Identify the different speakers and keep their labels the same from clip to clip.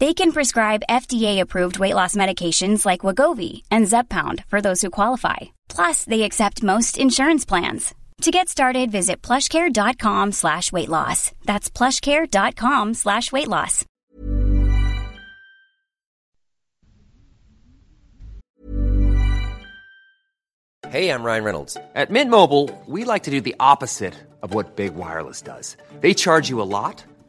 Speaker 1: They can prescribe FDA-approved weight loss medications like Wagovi and Zepbound for those who qualify. Plus, they accept most insurance plans. To get started, visit plushcare.com slash weight loss. That's plushcare.com slash weight loss.
Speaker 2: Hey, I'm Ryan Reynolds.
Speaker 3: At Mint Mobile, we like to do the opposite of what Big Wireless does. They charge you a lot,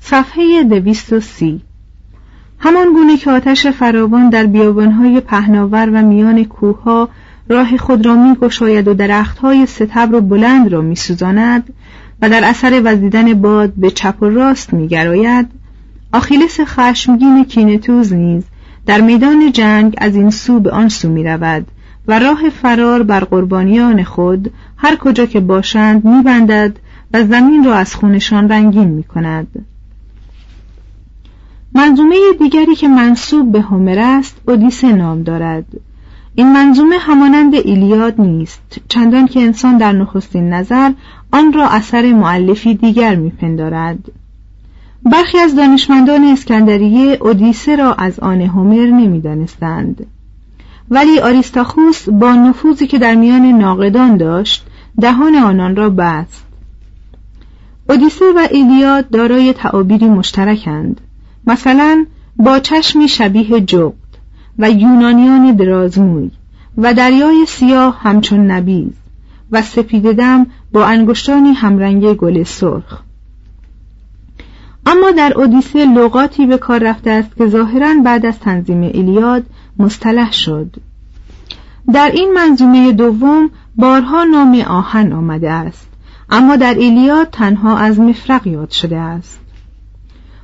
Speaker 4: صفحه 230 همان گونه که آتش فراوان در بیابانهای پهناور و میان کوهها راه خود را می گشاید و درختهای ستبر و بلند را می سوزاند و در اثر وزیدن باد به چپ و راست می گراید آخیلس خشمگین کینتوز نیز در میدان جنگ از این سو به آن سو می رود و راه فرار بر قربانیان خود هر کجا که باشند می بندد و زمین را از خونشان رنگین می کند منظومه دیگری که منصوب به هومر است اودیسه نام دارد. این منظومه همانند ایلیاد نیست چندان که انسان در نخستین نظر آن را اثر معلفی دیگر میپندارد. برخی از دانشمندان اسکندریه اودیسه را از آن هومر نمی‌دانستند. ولی آریستاخوس با نفوذی که در میان ناقدان داشت دهان آنان را بست. اودیسه و ایلیاد دارای تعابیری مشترکند. مثلا با چشمی شبیه جغد و یونانیان درازموی و دریای سیاه همچون نبیز و سپید دم با انگشتانی همرنگ گل سرخ. اما در اودیسه لغاتی به کار رفته است که ظاهرا بعد از تنظیم ایلیاد مصطلح شد. در این منظومه دوم بارها نام آهن آمده است اما در ایلیاد تنها از مفرق یاد شده است.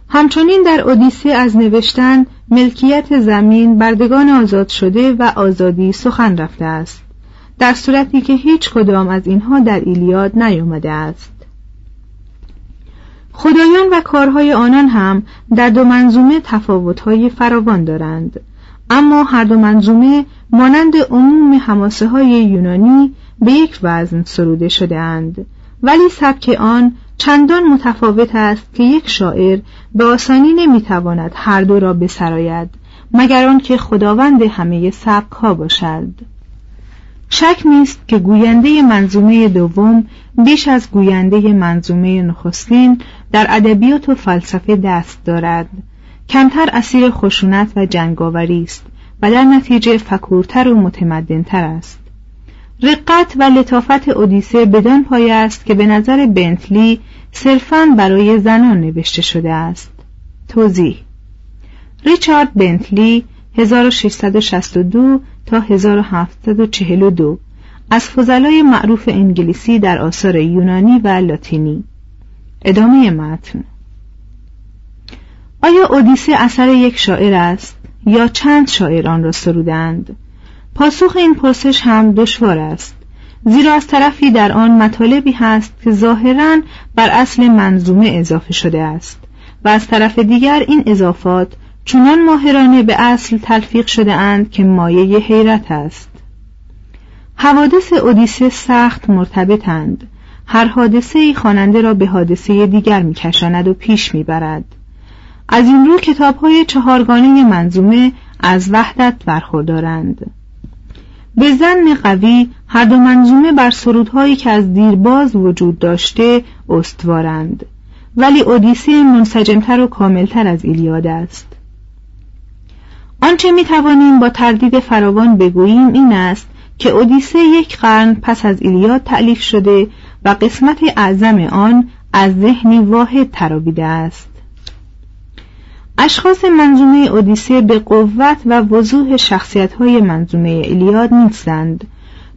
Speaker 4: همچنین در اودیسه از نوشتن ملکیت زمین بردگان آزاد شده و آزادی سخن رفته است در صورتی که هیچ کدام از اینها در ایلیاد نیامده است. خدایان و کارهای آنان هم در دو منظومه تفاوتهای فراوان دارند اما هر دو منظومه مانند عموم حماسه های یونانی به یک وزن سروده شده اند ولی سبک آن چندان متفاوت است که یک شاعر به آسانی نمی‌تواند هر دو را بسراید مگر آنکه خداوند همه سبک ها باشد. شک نیست که گوینده منظومه دوم بیش از گوینده منظومه نخستین در ادبیات و فلسفه دست دارد. کمتر اسیر خشونت و جنگاوری است و در نتیجه فکورتر و متمدنتر است. رقت و لطافت اودیسه بدان پایه است که به نظر بنتلی صرفاً برای زنان نوشته شده است. توضیح ریچارد بنتلی 1662 تا 1742 از فضلای معروف انگلیسی در آثار یونانی و لاتینی. ادامه متن آیا اودیسه اثر یک شاعر است یا چند شاعر آن را سرودند؟ پاسخ این پرسش هم دشوار است. زیرا از طرفی در آن مطالبی هست که ظاهرا بر اصل منظومه اضافه شده است و از طرف دیگر این اضافات چنان ماهرانه به اصل تلفیق شده اند که مایه حیرت است. حوادث اودیسه سخت مرتبطند. هر حادثه ای خواننده را به حادثه دیگر میکشاند و پیش می‌برد. از این رو کتاب های چهارگانه منظومه از وحدت برخوردارند. به زن قوی هر دو منظومه بر سرودهایی که از دیرباز وجود داشته استوارند. ولی اودیسه منسجمتر و کاملتر از ایلیاد است. آنچه می توانیم با تردید فراوان بگوییم این است که اودیسه یک قرن پس از ایلیاد تعلیف شده و قسمت اعظم آن از ذهنی واحد ترابیده است. اشخاص منظومه اودیسه به قوت و وضوح شخصیت های منظومه ایلیاد نیستند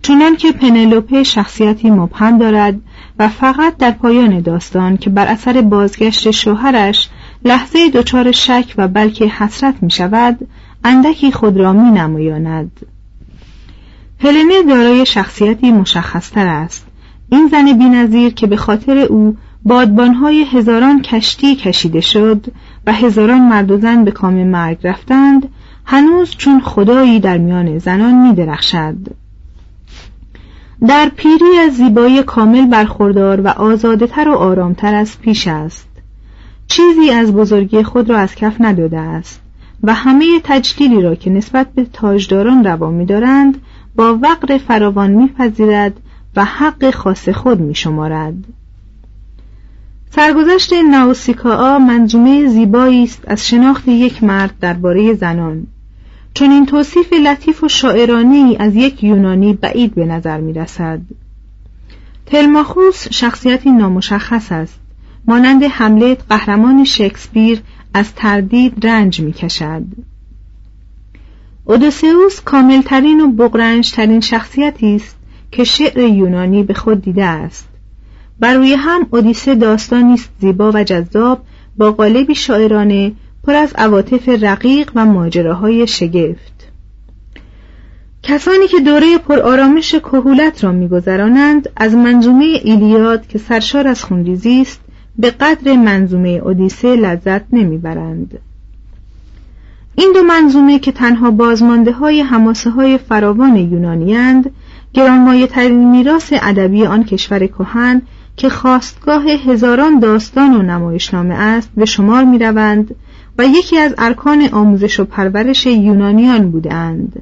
Speaker 4: چونان که پنلوپه شخصیتی مبهم دارد و فقط در پایان داستان که بر اثر بازگشت شوهرش لحظه دچار شک و بلکه حسرت می شود اندکی خود را می نمایاند هلنه دارای شخصیتی مشخصتر است. این زن بینظیر که به خاطر او بادبانهای هزاران کشتی کشیده شد هزاران مرد و زن به کام مرگ رفتند هنوز چون خدایی در میان زنان می درخشد. در پیری از زیبایی کامل برخوردار و آزاده تر و آرامتر از پیش است چیزی از بزرگی خود را از کف نداده است و همه تجلیلی را که نسبت به تاجداران روا می‌دارند با وقر فراوان میپذیرد و حق خاص خود میشمارد سرگذشت ناوسیکاآ منظومه زیبایی است از شناخت یک مرد درباره زنان چون این توصیف لطیف و شاعرانی از یک یونانی بعید به نظر می رسد. تلماخوس شخصیتی نامشخص است مانند حملت قهرمان شکسپیر از تردید رنج می کشد. اودوسئوس کاملترین و بغرنجترین شخصیتی است که شعر یونانی به خود دیده است بر روی هم اودیسه داستانی است زیبا و جذاب با قالبی شاعرانه پر از عواطف رقیق و ماجراهای شگفت. کسانی که دوره پرآرامش کهولت را میگذرانند از منظومه ایلیاد که سرشار از خونریزی است به قدر منظومه اودیسه لذت نمی‌برند. این دو منظومه که تنها بازمانده های حماسه های فراوان یونانیند گرانمایه ترین میراث ادبی آن کشور کهن که خواستگاه هزاران داستان و نمایشنامه است به شمار می روند و یکی از ارکان آموزش و پرورش یونانیان بودند.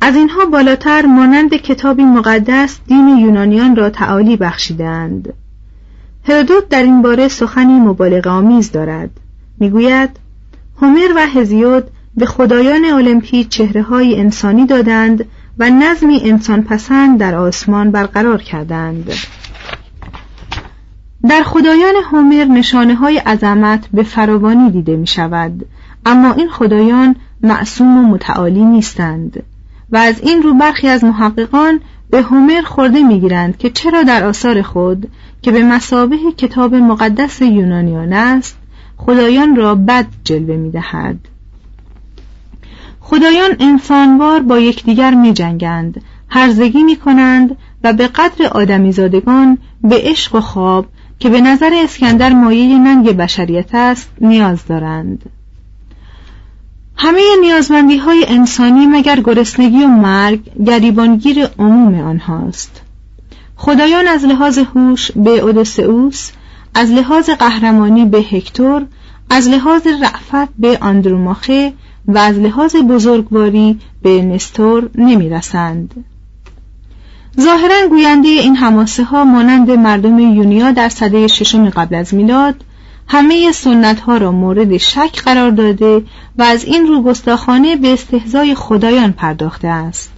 Speaker 4: از اینها بالاتر مانند کتابی مقدس دین یونانیان را تعالی بخشیدند. هرودوت در این باره سخنی مبالغه آمیز دارد. می‌گوید هومر و هزیود به خدایان المپی چهره های انسانی دادند و نظمی انسان پسند در آسمان برقرار کردند در خدایان هومر نشانه های عظمت به فراوانی دیده می شود اما این خدایان معصوم و متعالی نیستند و از این رو برخی از محققان به هومر خورده می‌گیرند که چرا در آثار خود که به مسابه کتاب مقدس یونانیان است خدایان را بد جلوه می دهد. خدایان انسانوار با یکدیگر می جنگند هرزگی می کنند و به قدر آدمیزادگان به عشق و خواب که به نظر اسکندر مایه ننگ بشریت است نیاز دارند. همه نیازمندی های انسانی مگر گرسنگی و مرگ گریبانگیر عموم آنهاست. خدایان از لحاظ هوش به اودوسئوس از لحاظ قهرمانی به هکتور از لحاظ رعفت به آندروماخه و از لحاظ بزرگواری به نستور نمی رسند. ظاهرا گوینده این حماسه ها مانند مردم یونیا در سده ششم قبل از میلاد همه سنت ها را مورد شک قرار داده و از این رو گستاخانه به استهزای خدایان پرداخته است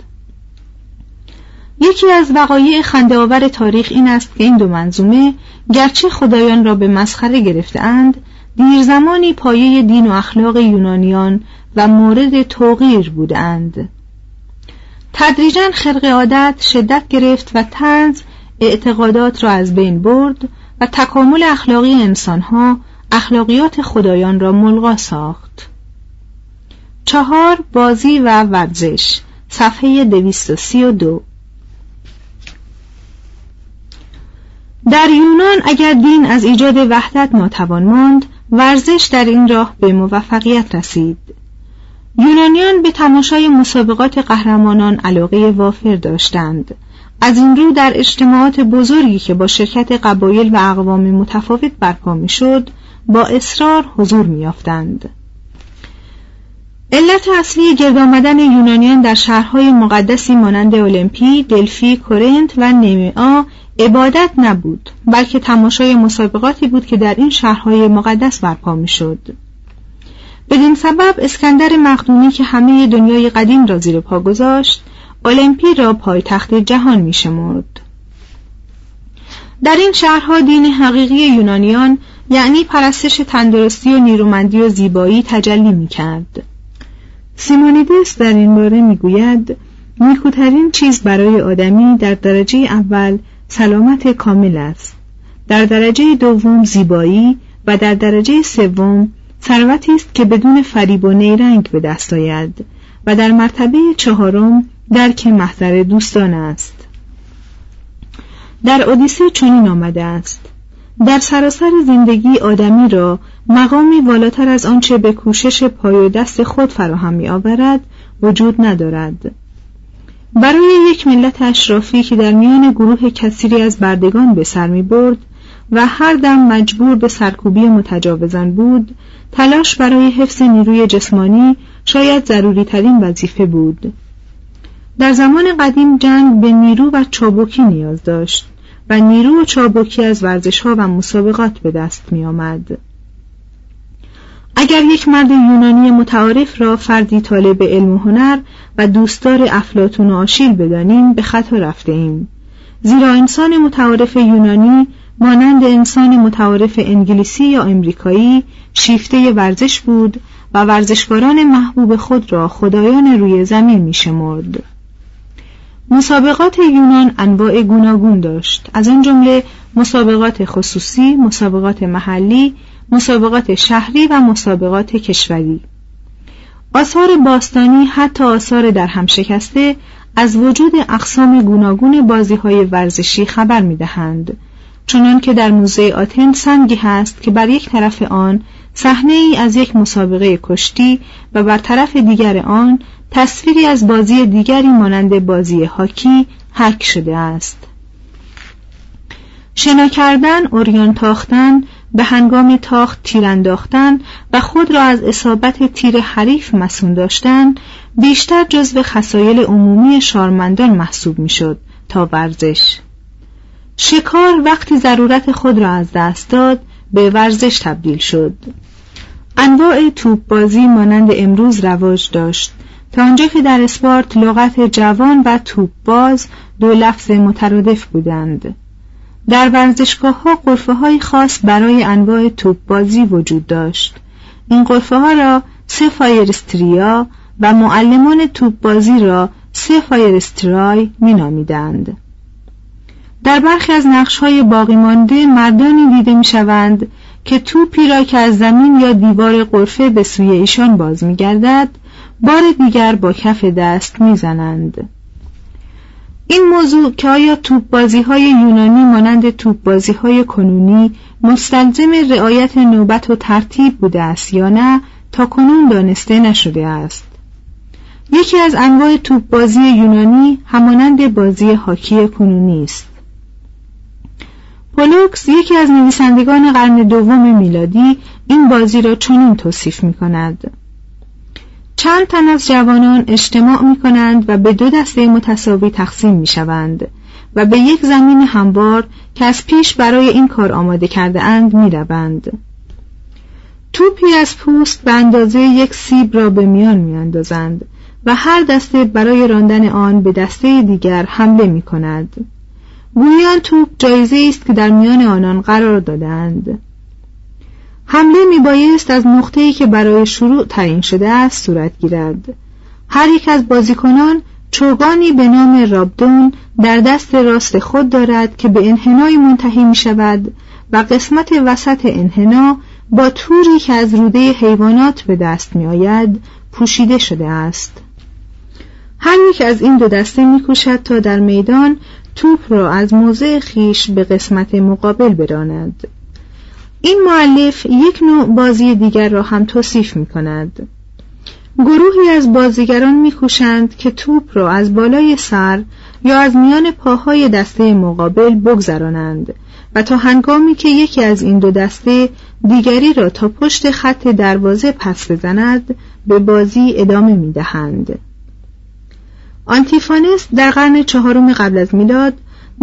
Speaker 4: یکی از وقایع خندهآور تاریخ این است که این دو منظومه گرچه خدایان را به مسخره گرفتهاند دیر زمانی پایه دین و اخلاق یونانیان و مورد توقیر بودند. تدریجا خرق عادت شدت گرفت و تنز اعتقادات را از بین برد و تکامل اخلاقی انسانها اخلاقیات خدایان را ملغا ساخت. چهار بازی و ورزش صفحه دویست و سی و دو. در یونان اگر دین از ایجاد وحدت ناتوان ماند ورزش در این راه به موفقیت رسید. یونانیان به تماشای مسابقات قهرمانان علاقه وافر داشتند از این رو در اجتماعات بزرگی که با شرکت قبایل و اقوام متفاوت برپا می‌شد با اصرار حضور میافتند علت اصلی گرد آمدن یونانیان در شهرهای مقدسی مانند المپی، دلفی، کورنت و نیمئا عبادت نبود بلکه تماشای مسابقاتی بود که در این شهرهای مقدس برپا می‌شد. بدین سبب اسکندر مقدونی که همه دنیای قدیم را زیر پا گذاشت المپی را پایتخت جهان می شمرد. در این شهرها دین حقیقی یونانیان یعنی پرستش تندرستی و نیرومندی و زیبایی تجلی می کرد. سیمونیدس در این باره می گوید نیکوترین چیز برای آدمی در درجه اول سلامت کامل است در درجه دوم زیبایی و در درجه سوم ثروتی است که بدون فریب و نیرنگ به دست آید و در مرتبه چهارم درک محضر دوستان است. در اودیسه چنین آمده است. در سراسر زندگی آدمی را مقامی والاتر از آنچه به کوشش پای و دست خود فراهم می آورد وجود ندارد. برای یک ملت اشرافی که در میان گروه کثیری از بردگان به سر می برد و هر دم مجبور به سرکوبی متجاوزان بود تلاش برای حفظ نیروی جسمانی شاید ضروری ترین وظیفه بود در زمان قدیم جنگ به نیرو و چابکی نیاز داشت و نیرو و چابکی از ورزش ها و مسابقات به دست می آمد. اگر یک مرد یونانی متعارف را فردی طالب علم و هنر و دوستدار افلاتون و آشیل بدانیم به خطا رفته ایم زیرا انسان متعارف یونانی مانند انسان متعارف انگلیسی یا امریکایی شیفته ورزش بود و ورزشکاران محبوب خود را خدایان روی زمین می شمرد. مسابقات یونان انواع گوناگون داشت. از آن جمله مسابقات خصوصی، مسابقات محلی، مسابقات شهری و مسابقات کشوری. آثار باستانی حتی آثار در هم شکسته از وجود اقسام گوناگون بازی های ورزشی خبر می دهند چنان که در موزه آتن سنگی هست که بر یک طرف آن صحنه ای از یک مسابقه کشتی و بر طرف دیگر آن تصویری از بازی دیگری مانند بازی هاکی حک شده است. شنا کردن، اوریان تاختن، به هنگام تاخت تیر انداختن و خود را از اصابت تیر حریف مسون داشتن بیشتر جزو خسایل عمومی شارمندان محسوب می‌شد تا ورزش. شکار وقتی ضرورت خود را از دست داد به ورزش تبدیل شد. انواع توپ بازی مانند امروز رواج داشت. تا آنجا که در اسپارت لغت جوان و توپ باز دو لفظ مترادف بودند. در ورزشگاه ها قرفه های خاص برای انواع توپ بازی وجود داشت. این قرفه ها را سه فایرستریا و معلمان توپ بازی را سه فایرسترای می نامیدند. در برخی از نقش های باقی مانده مردانی دیده می شوند که توپی را که از زمین یا دیوار قرفه به سوی ایشان باز می گردد بار دیگر با کف دست می زنند. این موضوع که آیا توپ های یونانی مانند توپ های کنونی مستلزم رعایت نوبت و ترتیب بوده است یا نه تا کنون دانسته نشده است یکی از انواع توپ بازی یونانی همانند بازی هاکی کنونی است پولوکس یکی از نویسندگان قرن دوم میلادی این بازی را چنین توصیف می کند چند تن از جوانان اجتماع می کنند و به دو دسته متساوی تقسیم می شوند و به یک زمین هموار که از پیش برای این کار آماده کرده اند می روند. توپی از پوست به اندازه یک سیب را به میان میاندازند و هر دسته برای راندن آن به دسته دیگر حمله می کند. گویان توپ جایزه است که در میان آنان قرار دادند. حمله می بایست از نقطه‌ای که برای شروع تعیین شده است صورت گیرد. هر یک از بازیکنان چوگانی به نام رابدون در دست راست خود دارد که به انحنای منتهی می شود و قسمت وسط انحنا با توری که از روده حیوانات به دست می آید پوشیده شده است هر یک از این دو دسته میکوشد تا در میدان توپ را از موضع خیش به قسمت مقابل براند این معلف یک نوع بازی دیگر را هم توصیف می کند گروهی از بازیگران میکوشند که توپ را از بالای سر یا از میان پاهای دسته مقابل بگذرانند و تا هنگامی که یکی از این دو دسته دیگری را تا پشت خط دروازه پس بزند به بازی ادامه می‌دهند. آنتیفانس در قرن چهارم قبل از میلاد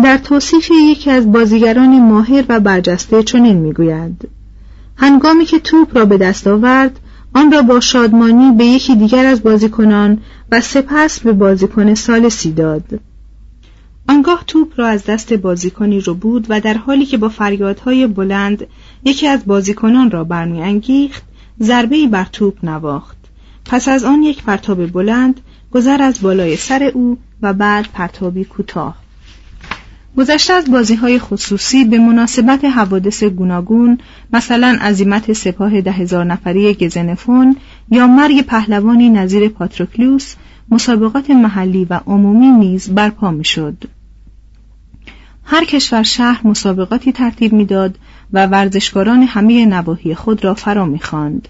Speaker 4: در توصیف یکی از بازیگران ماهر و برجسته چنین می‌گوید. هنگامی که توپ را به دست آورد آن را با شادمانی به یکی دیگر از بازیکنان و سپس به بازیکن سالسی داد. آنگاه توپ را از دست بازیکنی رو بود و در حالی که با فریادهای بلند یکی از بازیکنان را برمیانگیخت ضربهای بر توپ نواخت. پس از آن یک پرتاب بلند گذر از بالای سر او و بعد پرتابی کوتاه گذشته از بازی های خصوصی به مناسبت حوادث گوناگون مثلا عزیمت سپاه ده هزار نفری گزنفون یا مرگ پهلوانی نظیر پاتروکلوس مسابقات محلی و عمومی نیز برپا می‌شد. هر کشور شهر مسابقاتی ترتیب می‌داد و ورزشکاران همه نواحی خود را فرا می‌خواند.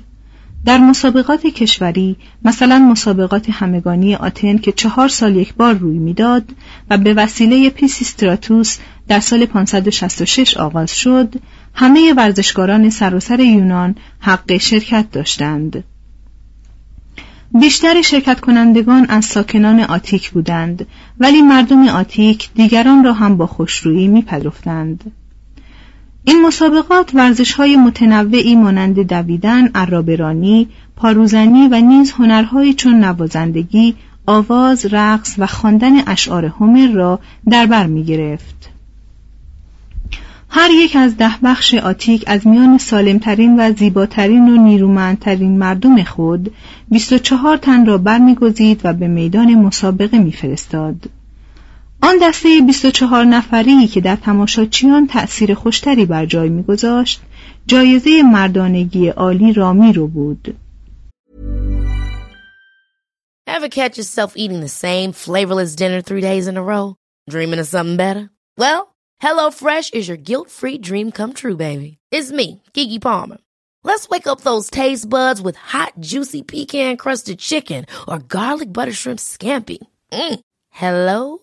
Speaker 4: در مسابقات کشوری مثلا مسابقات همگانی آتن که چهار سال یک بار روی می‌داد و به وسیله پیسیستراتوس در سال 566 آغاز شد همه ورزشکاران سراسر یونان حق شرکت داشتند بیشتر شرکت کنندگان از ساکنان آتیک بودند ولی مردم آتیک دیگران را هم با خوشرویی میپذیرفتند. این مسابقات ورزش های متنوعی مانند دویدن، عرابرانی، پاروزنی و نیز هنرهایی چون نوازندگی، آواز، رقص و خواندن اشعار هومر را در بر می گرفت. هر یک از ده بخش آتیک از میان سالمترین و زیباترین و نیرومندترین مردم خود 24 تن را برمیگزید و به میدان مسابقه میفرستاد. آن دسته 24 نفری که در تماشاچیان تأثیر خوشتری بر جای میگذاشت جایزه مردانگی عالی را میرو بود.
Speaker 5: Ever catch yourself eating the same flavorless dinner three days in a row? Dreaming of something better? Well, HelloFresh is your guilt-free dream come true, baby. It's me, Kiki Palmer. Let's wake up those taste buds with hot, juicy pecan-crusted chicken or garlic butter shrimp scampi. Mm. Hello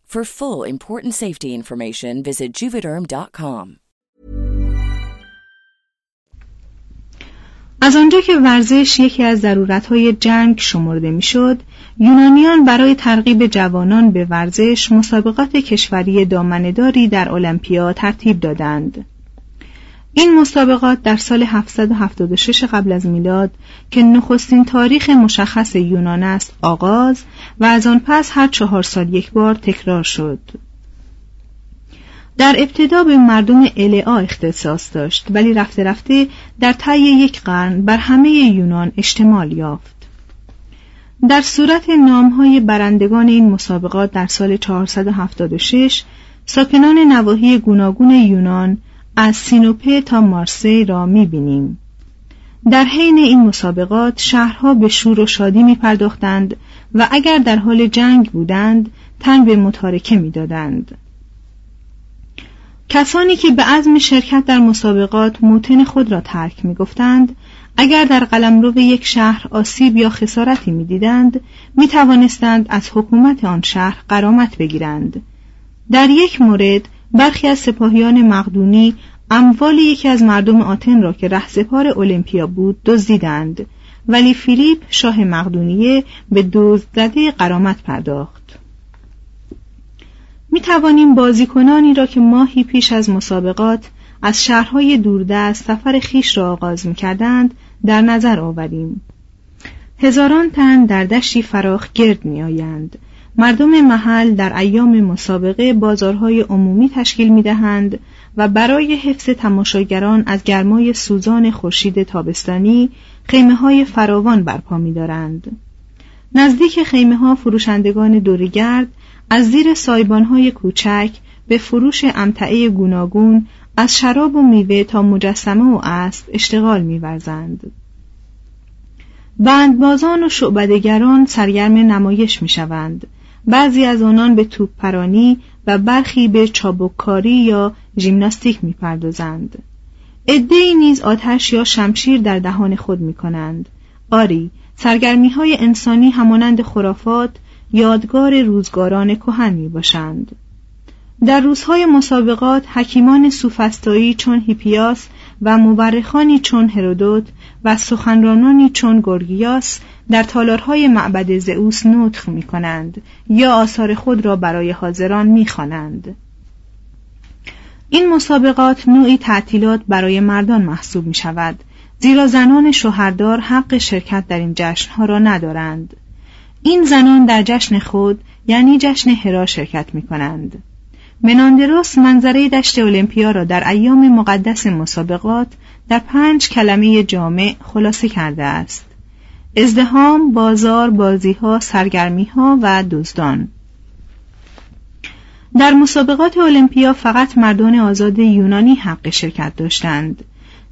Speaker 6: For full important safety information, visit juvederm.com.
Speaker 4: از آنجا که ورزش یکی از ضرورتهای جنگ شمرده می‌شد، یونانیان برای ترغیب جوانان به ورزش مسابقات کشوری دامنهداری در المپیا ترتیب دادند. این مسابقات در سال 776 قبل از میلاد که نخستین تاریخ مشخص یونان است آغاز و از آن پس هر چهار سال یک بار تکرار شد. در ابتدا به مردم العا اختصاص داشت ولی رفته رفته در طی یک قرن بر همه یونان اشتمال یافت. در صورت نامهای برندگان این مسابقات در سال 476 ساکنان نواحی گوناگون یونان از سینوپه تا مارسی را می‌بینیم. در حین این مسابقات شهرها به شور و شادی می پرداختند و اگر در حال جنگ بودند تن به متارکه می‌دادند. کسانی که به عزم شرکت در مسابقات موتن خود را ترک می گفتند اگر در قلمرو یک شهر آسیب یا خسارتی می‌دیدند می توانستند از حکومت آن شهر قرامت بگیرند در یک مورد برخی از سپاهیان مقدونی اموال یکی از مردم آتن را که رهسپار المپیا بود دزدیدند. ولی فیلیپ شاه مقدونیه به دزد زده قرامت پرداخت. می توانیم بازیکنانی را که ماهی پیش از مسابقات از شهرهای دوردست سفر خیش را آغاز می کردند در نظر آوریم. هزاران تن در دشتی فراخ گرد می آیند. مردم محل در ایام مسابقه بازارهای عمومی تشکیل می دهند و برای حفظ تماشاگران از گرمای سوزان خورشید تابستانی خیمه های فراوان برپا می دارند. نزدیک خیمه ها فروشندگان دوریگرد از زیر سایبانهای کوچک به فروش امتعه گوناگون از شراب و میوه تا مجسمه و اسب اشتغال میورزند بندبازان و شعبدگران سرگرم نمایش می‌شوند بعضی از آنان به توپ پرانی و برخی به چابککاری یا ژیمناستیک می‌پردازند عدهای نیز آتش یا شمشیر در دهان خود می‌کنند آری سرگرمی های انسانی همانند خرافات یادگار روزگاران کهن می باشند. در روزهای مسابقات حکیمان سوفستایی چون هیپیاس و مورخانی چون هرودوت و سخنرانانی چون گورگیاس در تالارهای معبد زئوس نطخ می کنند یا آثار خود را برای حاضران می خوانند. این مسابقات نوعی تعطیلات برای مردان محسوب می شود زیرا زنان شوهردار حق شرکت در این جشنها را ندارند این زنان در جشن خود یعنی جشن هرا شرکت می کنند. مناندروس منظره دشت المپیا را در ایام مقدس مسابقات در پنج کلمه جامع خلاصه کرده است. ازدهام، بازار، بازیها، سرگرمیها و دزدان. در مسابقات المپیا فقط مردان آزاد یونانی حق شرکت داشتند.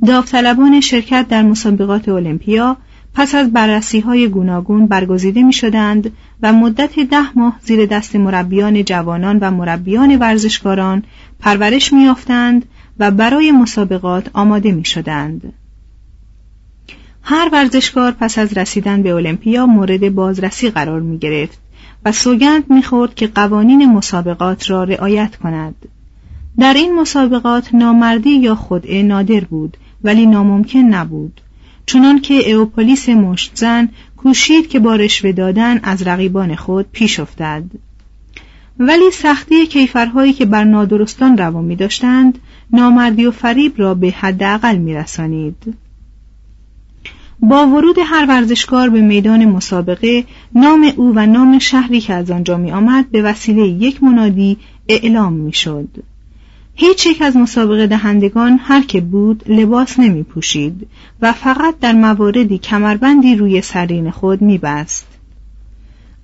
Speaker 4: داوطلبان شرکت در مسابقات المپیا پس از بررسی های گوناگون برگزیده می شدند و مدت ده ماه زیر دست مربیان جوانان و مربیان ورزشکاران پرورش می و برای مسابقات آماده می شدند. هر ورزشکار پس از رسیدن به المپیا مورد بازرسی قرار می گرفت و سوگند می خورد که قوانین مسابقات را رعایت کند. در این مسابقات نامردی یا خودعه نادر بود ولی ناممکن نبود. چنان که اوپولیس مشتزن کوشید که با رشوه دادن از رقیبان خود پیش افتد ولی سختی کیفرهایی که بر نادرستان روا می داشتند نامردی و فریب را به حداقل می رسانید. با ورود هر ورزشکار به میدان مسابقه نام او و نام شهری که از آنجا می آمد به وسیله یک منادی اعلام می شد. هیچ یک از مسابقه دهندگان هر که بود لباس نمی پوشید و فقط در مواردی کمربندی روی سرین خود می بست.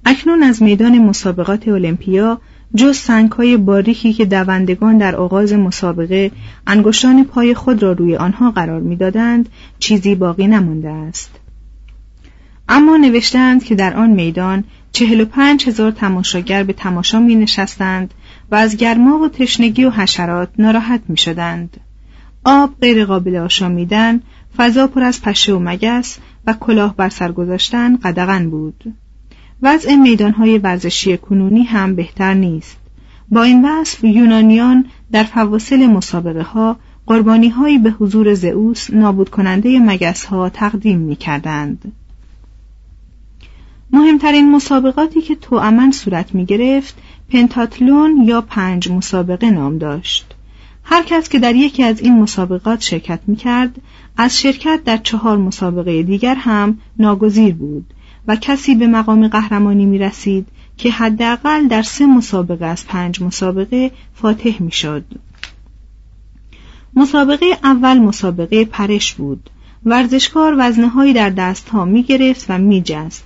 Speaker 4: اکنون از میدان مسابقات المپیا جز سنگهای باریکی که دوندگان در آغاز مسابقه انگشتان پای خود را روی آنها قرار می‌دادند چیزی باقی نمانده است اما نوشتند که در آن میدان چهل و پنج هزار تماشاگر به تماشا می نشستند و از گرما و تشنگی و حشرات ناراحت می شدند. آب غیر قابل آشامیدن، فضا پر از پشه و مگس و کلاه بر سر گذاشتن قدغن بود. وضع میدانهای ورزشی کنونی هم بهتر نیست. با این وصف یونانیان در فواصل مسابقه ها قربانی هایی به حضور زئوس نابود کننده مگس ها تقدیم می کردند. مهمترین مسابقاتی که توأمن صورت می گرفت پنتاتلون یا پنج مسابقه نام داشت. هر کس که در یکی از این مسابقات شرکت می کرد از شرکت در چهار مسابقه دیگر هم ناگزیر بود و کسی به مقام قهرمانی می رسید که حداقل در سه مسابقه از پنج مسابقه فاتح می شد. مسابقه اول مسابقه پرش بود. ورزشکار وزنهایی در دستها می گرفت و می جست.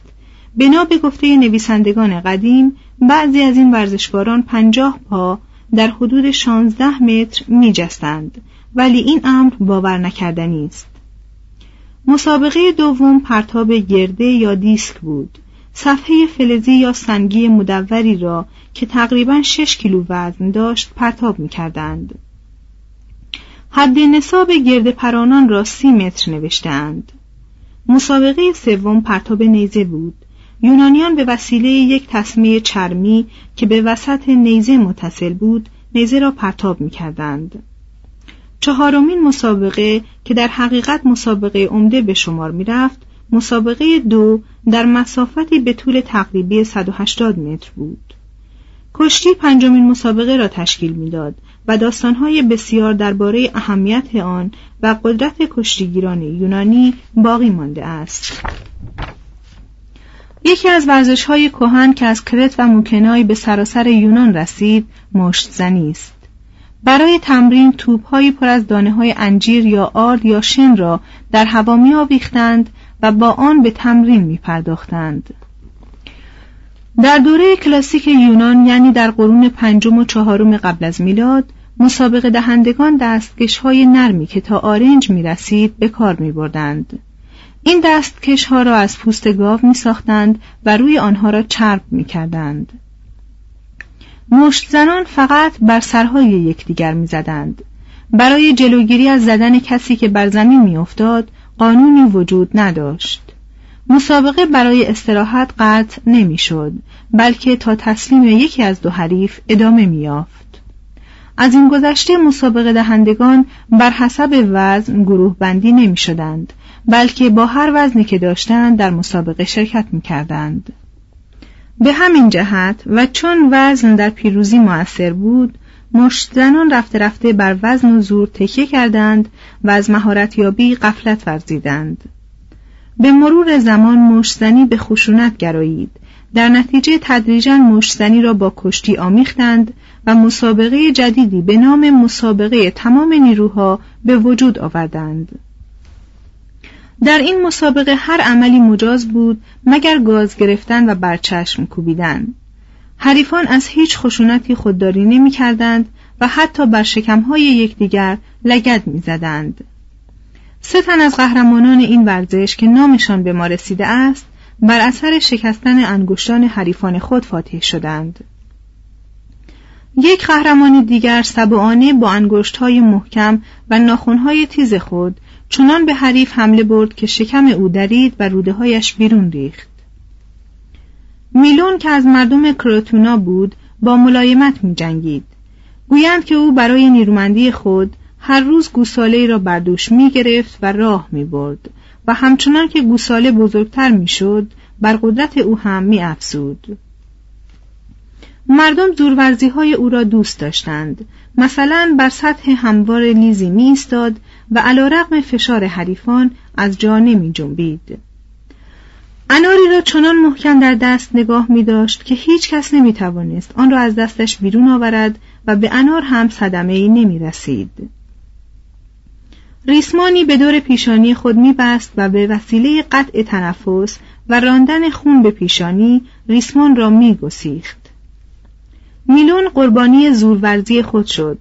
Speaker 4: بنا به گفته نویسندگان قدیم بعضی از این ورزشکاران پنجاه پا در حدود شانزده متر می جستند ولی این امر باور نکردنی است. مسابقه دوم پرتاب گرده یا دیسک بود. صفحه فلزی یا سنگی مدوری را که تقریبا 6 کیلو وزن داشت پرتاب می کردند. حد نصاب گرد پرانان را سی متر نوشتند. مسابقه سوم پرتاب نیزه بود. یونانیان به وسیله یک تصمیه چرمی که به وسط نیزه متصل بود نیزه را پرتاب می کردند. چهارمین مسابقه که در حقیقت مسابقه عمده به شمار می رفت مسابقه دو در مسافتی به طول تقریبی 180 متر بود. کشتی پنجمین مسابقه را تشکیل می‌داد و داستانهای بسیار درباره اهمیت آن و قدرت کشتیگیران یونانی باقی مانده است. یکی از ورزش های کوهن که از کرت و موکنای به سراسر یونان رسید مشت زنی است. برای تمرین توپهایی پر از دانه های انجیر یا آرد یا شن را در هوا می آویختند و با آن به تمرین می پرداختند. در دوره کلاسیک یونان یعنی در قرون پنجم و چهارم قبل از میلاد مسابقه دهندگان دستکش های نرمی که تا آرنج می رسید به کار می بردند. این دستکش ها را از پوست گاو می ساختند و روی آنها را چرب می کردند. مشت زنان فقط بر سرهای یکدیگر می زدند. برای جلوگیری از زدن کسی که بر زمین می افتاد قانونی وجود نداشت. مسابقه برای استراحت قطع نمی‌شد بلکه تا تسلیم یکی از دو حریف ادامه میافت از این گذشته مسابقه دهندگان بر حسب وزن گروه بندی نمی شدند بلکه با هر وزنی که داشتند در مسابقه شرکت می کردند. به همین جهت و چون وزن در پیروزی موثر بود مشت زنان رفته رفته بر وزن و زور تکیه کردند و از مهارت یابی قفلت ورزیدند. به مرور زمان مشتزنی به خشونت گرایید در نتیجه تدریجا مشتزنی را با کشتی آمیختند و مسابقه جدیدی به نام مسابقه تمام نیروها به وجود آوردند در این مسابقه هر عملی مجاز بود مگر گاز گرفتن و برچشم کوبیدن حریفان از هیچ خشونتی خودداری نمی کردند و حتی بر شکمهای یکدیگر لگد می زدند. سه تن از قهرمانان این ورزش که نامشان به ما رسیده است بر اثر شکستن انگشتان حریفان خود فاتح شدند یک قهرمان دیگر سبعانه با انگشتهای محکم و ناخونهای تیز خود چنان به حریف حمله برد که شکم او درید و روده هایش بیرون ریخت میلون که از مردم کروتونا بود با ملایمت می جنگید. گویند که او برای نیرومندی خود هر روز گوساله را بر دوش می گرفت و راه می برد و همچنان که گوساله بزرگتر می شد بر قدرت او هم می افزود. مردم زورورزی های او را دوست داشتند مثلا بر سطح هموار لیزی می ایستاد و علا رقم فشار حریفان از جا نمی جنبید. اناری را چنان محکم در دست نگاه می داشت که هیچ کس نمی توانست آن را از دستش بیرون آورد و به انار هم صدمه ای نمی رسید. ریسمانی به دور پیشانی خود میبست و به وسیله قطع تنفس و راندن خون به پیشانی ریسمان را میگسیخت میلون قربانی زورورزی خود شد.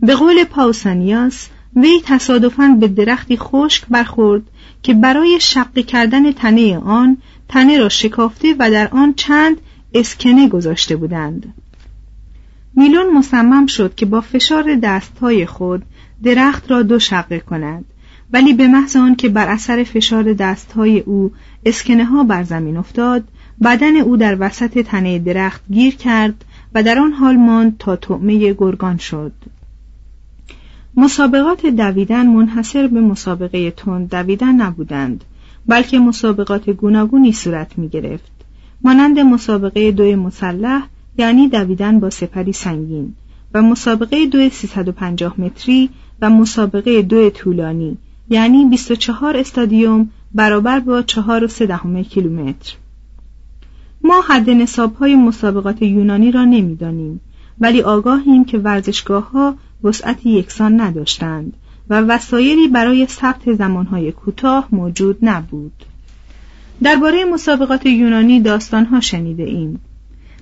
Speaker 4: به قول پاوسانیاس وی تصادفاً به درختی خشک برخورد که برای شقی کردن تنه آن تنه را شکافته و در آن چند اسکنه گذاشته بودند. میلون مصمم شد که با فشار دستهای خود درخت را دو شقه کند ولی به محض آن که بر اثر فشار دستهای او اسکنه ها بر زمین افتاد بدن او در وسط تنه درخت گیر کرد و در آن حال ماند تا طعمه گرگان شد. مسابقات دویدن منحصر به مسابقه تند دویدن نبودند بلکه مسابقات گوناگونی صورت می گرفت مانند مسابقه دوی مسلح یعنی دویدن با سپری سنگین و مسابقه دو 350 متری و مسابقه دو طولانی یعنی 24 استادیوم برابر با 4 و 3 کیلومتر. ما حد نصاب های مسابقات یونانی را نمی‌دانیم ولی آگاهیم که ورزشگاه ها وسعتی یکسان نداشتند و وسایلی برای ثبت زمانهای کوتاه موجود نبود. درباره مسابقات یونانی داستانها شنیده ایم.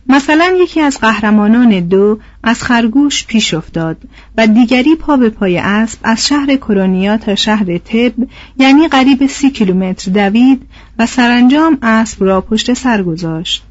Speaker 4: مثلا یکی از قهرمانان دو از خرگوش پیش افتاد و دیگری پا به پای اسب از شهر کرونیا تا شهر تب یعنی قریب سی کیلومتر دوید و سرانجام اسب را پشت سر گذاشت.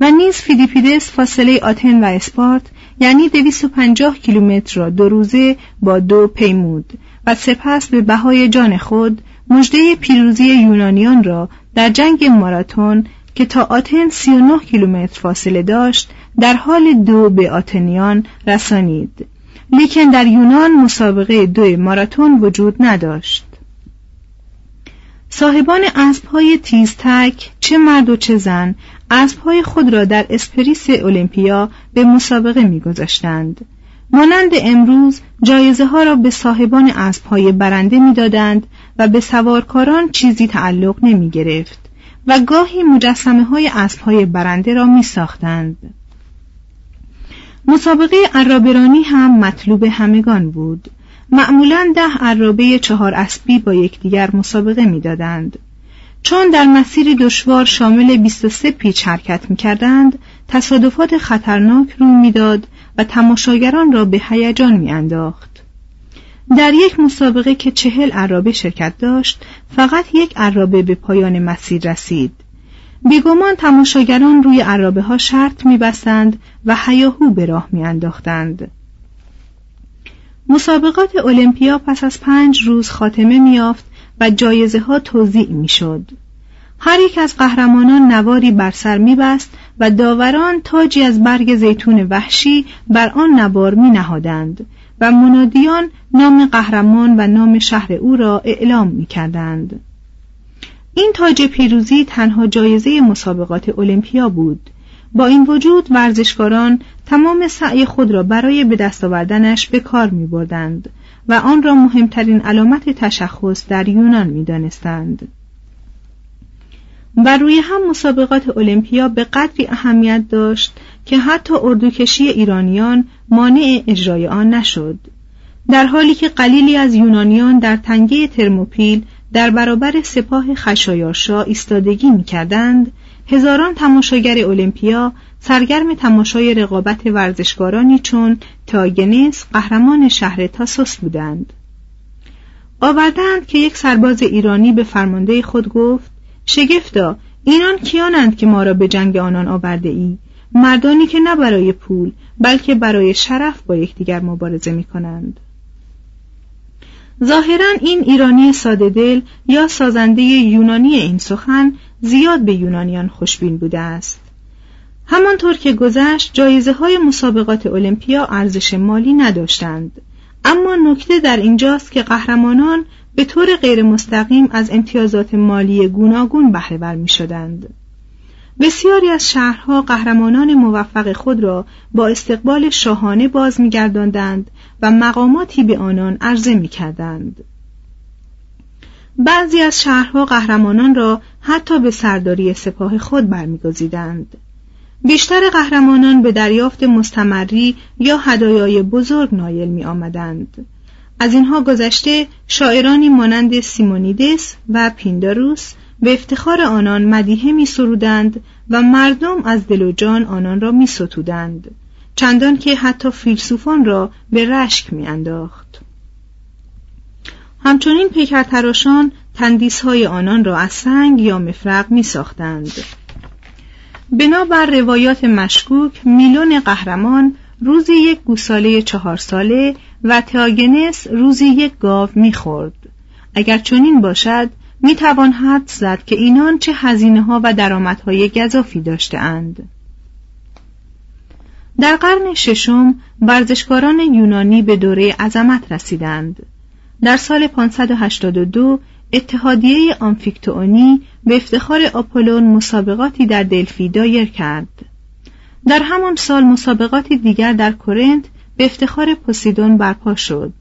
Speaker 4: و نیز فیلیپیدس فاصله آتن و اسپارت یعنی 250 کیلومتر را دو روزه با دو پیمود و سپس به بهای جان خود مژده پیروزی یونانیان را در جنگ ماراتون که تا آتن 39 کیلومتر فاصله داشت در حال دو به آتنیان رسانید. لیکن در یونان مسابقه دو ماراتون وجود نداشت. صاحبان اسبهای تیزتک چه مرد و چه زن اسبهای خود را در اسپریس اولمپیا به مسابقه میگذاشتند. مانند امروز جایزه ها را به صاحبان اسبهای برنده می‌دادند و به سوارکاران چیزی تعلق نمی گرفت و گاهی مجسمه های اسب های برنده را می ساختند. مسابقه عرابرانی هم مطلوب همگان بود معمولا ده عرابه چهار اسبی با یکدیگر مسابقه می‌دادند. چون در مسیر دشوار شامل 23 پیچ حرکت می کردند، تصادفات خطرناک رو می‌داد و تماشاگران را به هیجان میانداخت. در یک مسابقه که چهل عرابه شرکت داشت فقط یک عرابه به پایان مسیر رسید. بیگمان تماشاگران روی عرابه ها شرط میبستند و هیاهو به راه میانداختند. مسابقات المپیا پس از پنج روز خاتمه میافت و جایزه ها توضیع می‌شد. هر یک از قهرمانان نواری بر سر میبست و داوران تاجی از برگ زیتون وحشی بر آن نوار می نهادند و منادیان نام قهرمان و نام شهر او را اعلام می کردند. این تاج پیروزی تنها جایزه مسابقات المپیا بود با این وجود ورزشکاران تمام سعی خود را برای به دست آوردنش به کار می بردند و آن را مهمترین علامت تشخص در یونان می دانستند. و روی هم مسابقات المپیا به قدری اهمیت داشت که حتی اردوکشی ایرانیان مانع اجرای آن نشد. در حالی که قلیلی از یونانیان در تنگه ترموپیل در برابر سپاه خشایارشا ایستادگی می‌کردند هزاران تماشاگر المپیا سرگرم تماشای رقابت ورزشکارانی چون تاگنس قهرمان شهر تاسوس بودند. آوردند که یک سرباز ایرانی به فرمانده خود گفت شگفتا اینان کیانند که ما را به جنگ آنان آورده ای مردانی که نه برای پول بلکه برای شرف با یکدیگر مبارزه می کنند ظاهرا این ایرانی ساده دل یا سازنده یونانی این سخن زیاد به یونانیان خوشبین بوده است. همانطور که گذشت جایزه های مسابقات المپیا ارزش مالی نداشتند. اما نکته در اینجاست که قهرمانان به طور غیر مستقیم از امتیازات مالی گوناگون بهره بر می شدند. بسیاری از شهرها قهرمانان موفق خود را با استقبال شاهانه باز میگرداندند و مقاماتی به آنان عرضه می‌کردند بعضی از شهرها قهرمانان را حتی به سرداری سپاه خود برمیگزیدند بیشتر قهرمانان به دریافت مستمری یا هدایای بزرگ نایل می آمدند. از اینها گذشته شاعرانی مانند سیمونیدس و پینداروس به افتخار آنان مدیحه می سرودند و مردم از دل و جان آنان را می ستودند. چندان که حتی فیلسوفان را به رشک میانداخت همچنین پیکرتراشان تندیس های آنان را از سنگ یا مفرق می ساختند. بنابر روایات مشکوک میلون قهرمان روزی یک گوساله چهار ساله و تیاگنس روزی یک گاو می‌خورد اگر چنین باشد می‌توان حد زد که اینان چه هزینه ها و درآمدهای گذافی داشتهاند. در قرن ششم ورزشکاران یونانی به دوره عظمت رسیدند. در سال 582 اتحادیه آمفیکتونی به افتخار آپولون مسابقاتی در دلفی دایر کرد. در همان سال مسابقاتی دیگر در کورنت به افتخار پوسیدون برپا شد.